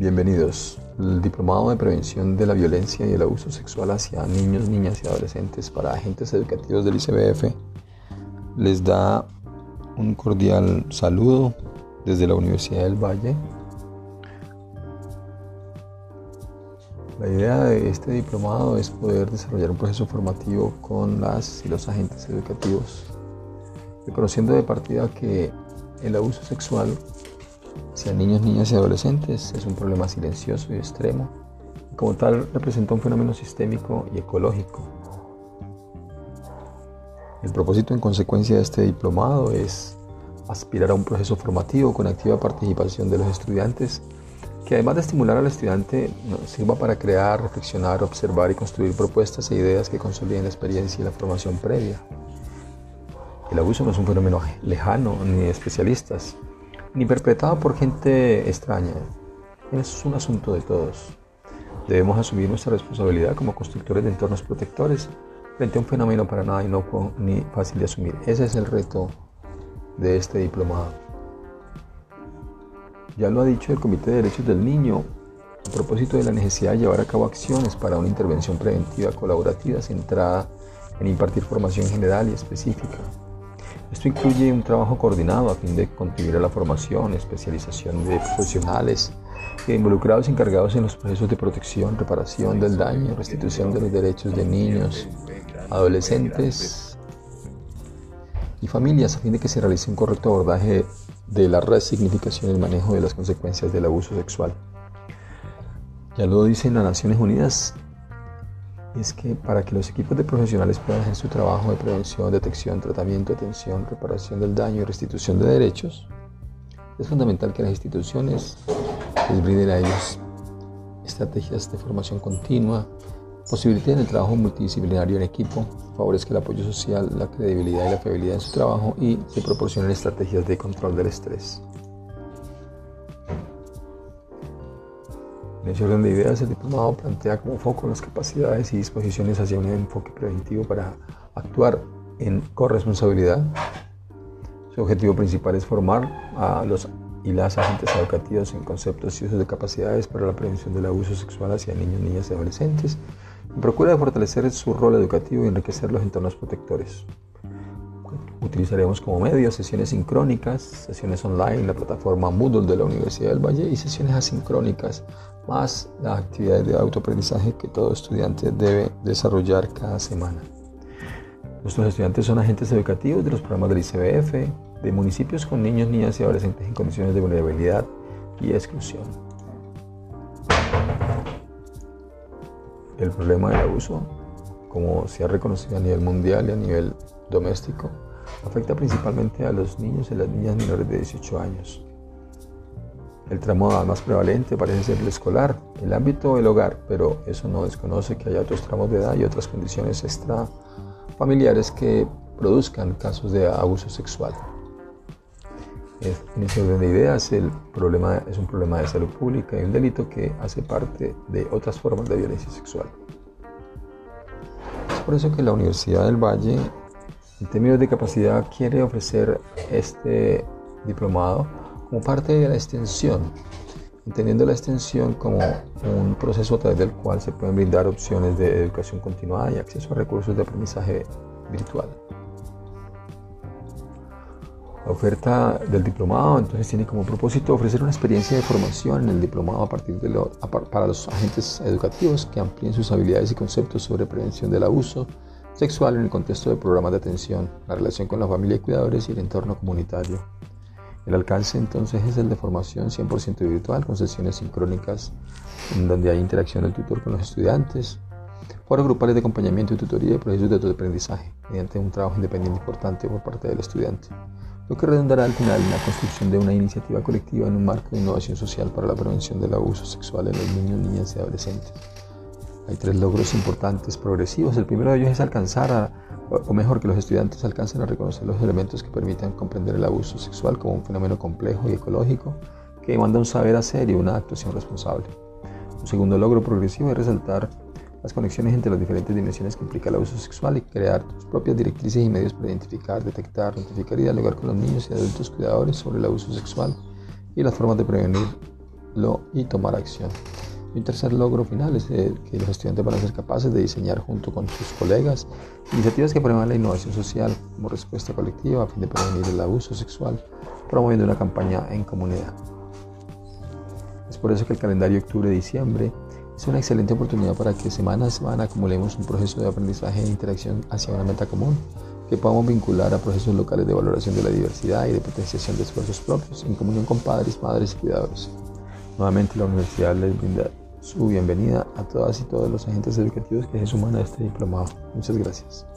Bienvenidos. El Diplomado de Prevención de la Violencia y el Abuso Sexual hacia Niños, Niñas y Adolescentes para Agentes Educativos del ICBF les da un cordial saludo desde la Universidad del Valle. La idea de este diplomado es poder desarrollar un proceso formativo con las y los agentes educativos, reconociendo de partida que el abuso sexual hacia niños, niñas y adolescentes es un problema silencioso y extremo, y como tal representa un fenómeno sistémico y ecológico. El propósito en consecuencia de este diplomado es aspirar a un proceso formativo con activa participación de los estudiantes que además de estimular al estudiante sirva para crear, reflexionar, observar y construir propuestas e ideas que consoliden la experiencia y la formación previa. El abuso no es un fenómeno lejano ni de especialistas, ni perpetrado por gente extraña. Es un asunto de todos. Debemos asumir nuestra responsabilidad como constructores de entornos protectores frente a un fenómeno para nada inocuo ni fácil de asumir. Ese es el reto de este diplomado. Ya lo ha dicho el Comité de Derechos del Niño a propósito de la necesidad de llevar a cabo acciones para una intervención preventiva colaborativa centrada en impartir formación general y específica esto incluye un trabajo coordinado a fin de contribuir a la formación, especialización de profesionales involucrados encargados en los procesos de protección, reparación del daño, restitución de los derechos de niños, adolescentes y familias a fin de que se realice un correcto abordaje de la resignificación y el manejo de las consecuencias del abuso sexual. Ya lo dicen las Naciones Unidas, es que para que los equipos de profesionales puedan hacer su trabajo de prevención, detección, tratamiento, atención, reparación del daño y restitución de derechos, es fundamental que las instituciones les brinden a ellos estrategias de formación continua, posibiliten el trabajo multidisciplinario en equipo, favorezca el apoyo social, la credibilidad y la fiabilidad en su trabajo y se proporcionen estrategias de control del estrés. En ese orden de ideas, el diplomado plantea como foco las capacidades y disposiciones hacia un enfoque preventivo para actuar en corresponsabilidad. Su objetivo principal es formar a los y las agentes educativos en conceptos y usos de capacidades para la prevención del abuso sexual hacia niños, niñas y adolescentes, y procura fortalecer su rol educativo y enriquecer los entornos protectores. Utilizaremos como medio sesiones sincrónicas, sesiones online en la plataforma Moodle de la Universidad del Valle y sesiones asincrónicas, más las actividades de autoaprendizaje que todo estudiante debe desarrollar cada semana. Nuestros estudiantes son agentes educativos de los programas del ICBF, de municipios con niños, niñas y adolescentes en condiciones de vulnerabilidad y exclusión. El problema del abuso, como se ha reconocido a nivel mundial y a nivel doméstico, afecta principalmente a los niños y las niñas menores de 18 años. El tramo más prevalente parece ser el escolar, el ámbito del hogar, pero eso no desconoce que haya otros tramos de edad y otras condiciones extrafamiliares que produzcan casos de abuso sexual. En ese orden de ideas, el problema es un problema de salud pública y un delito que hace parte de otras formas de violencia sexual. Es por eso que la Universidad del Valle en términos de capacidad quiere ofrecer este diplomado como parte de la extensión, entendiendo la extensión como un proceso a través del cual se pueden brindar opciones de educación continuada y acceso a recursos de aprendizaje virtual. La oferta del diplomado entonces tiene como propósito ofrecer una experiencia de formación en el diplomado a partir de lo, para los agentes educativos que amplíen sus habilidades y conceptos sobre prevención del abuso, sexual en el contexto de programas de atención, la relación con la familia y cuidadores y el entorno comunitario. El alcance entonces es el de formación 100% virtual con sesiones sincrónicas en donde hay interacción del tutor con los estudiantes, foros grupales de acompañamiento y tutoría y procesos de aprendizaje mediante un trabajo independiente importante por parte del estudiante, lo que redundará al final en la construcción de una iniciativa colectiva en un marco de innovación social para la prevención del abuso sexual en los niños, niñas y adolescentes. Hay tres logros importantes progresivos. El primero de ellos es alcanzar, o mejor, que los estudiantes alcancen a reconocer los elementos que permitan comprender el abuso sexual como un fenómeno complejo y ecológico que demanda un saber hacer y una actuación responsable. Un segundo logro progresivo es resaltar las conexiones entre las diferentes dimensiones que implica el abuso sexual y crear tus propias directrices y medios para identificar, detectar, notificar y dialogar con los niños y adultos cuidadores sobre el abuso sexual y las formas de prevenir vivirlo y tomar acción. Y un tercer logro final es que los estudiantes van a ser capaces de diseñar junto con sus colegas iniciativas que promuevan la innovación social como respuesta colectiva a fin de prevenir el abuso sexual, promoviendo una campaña en comunidad. Es por eso que el calendario octubre-diciembre es una excelente oportunidad para que semana a semana acumulemos un proceso de aprendizaje e interacción hacia una meta común que podamos vincular a procesos locales de valoración de la diversidad y de potenciación de esfuerzos propios en comunión con padres, madres y cuidadores. Nuevamente la universidad les brinda su bienvenida a todas y todos los agentes educativos que se suman a este diplomado. Muchas gracias.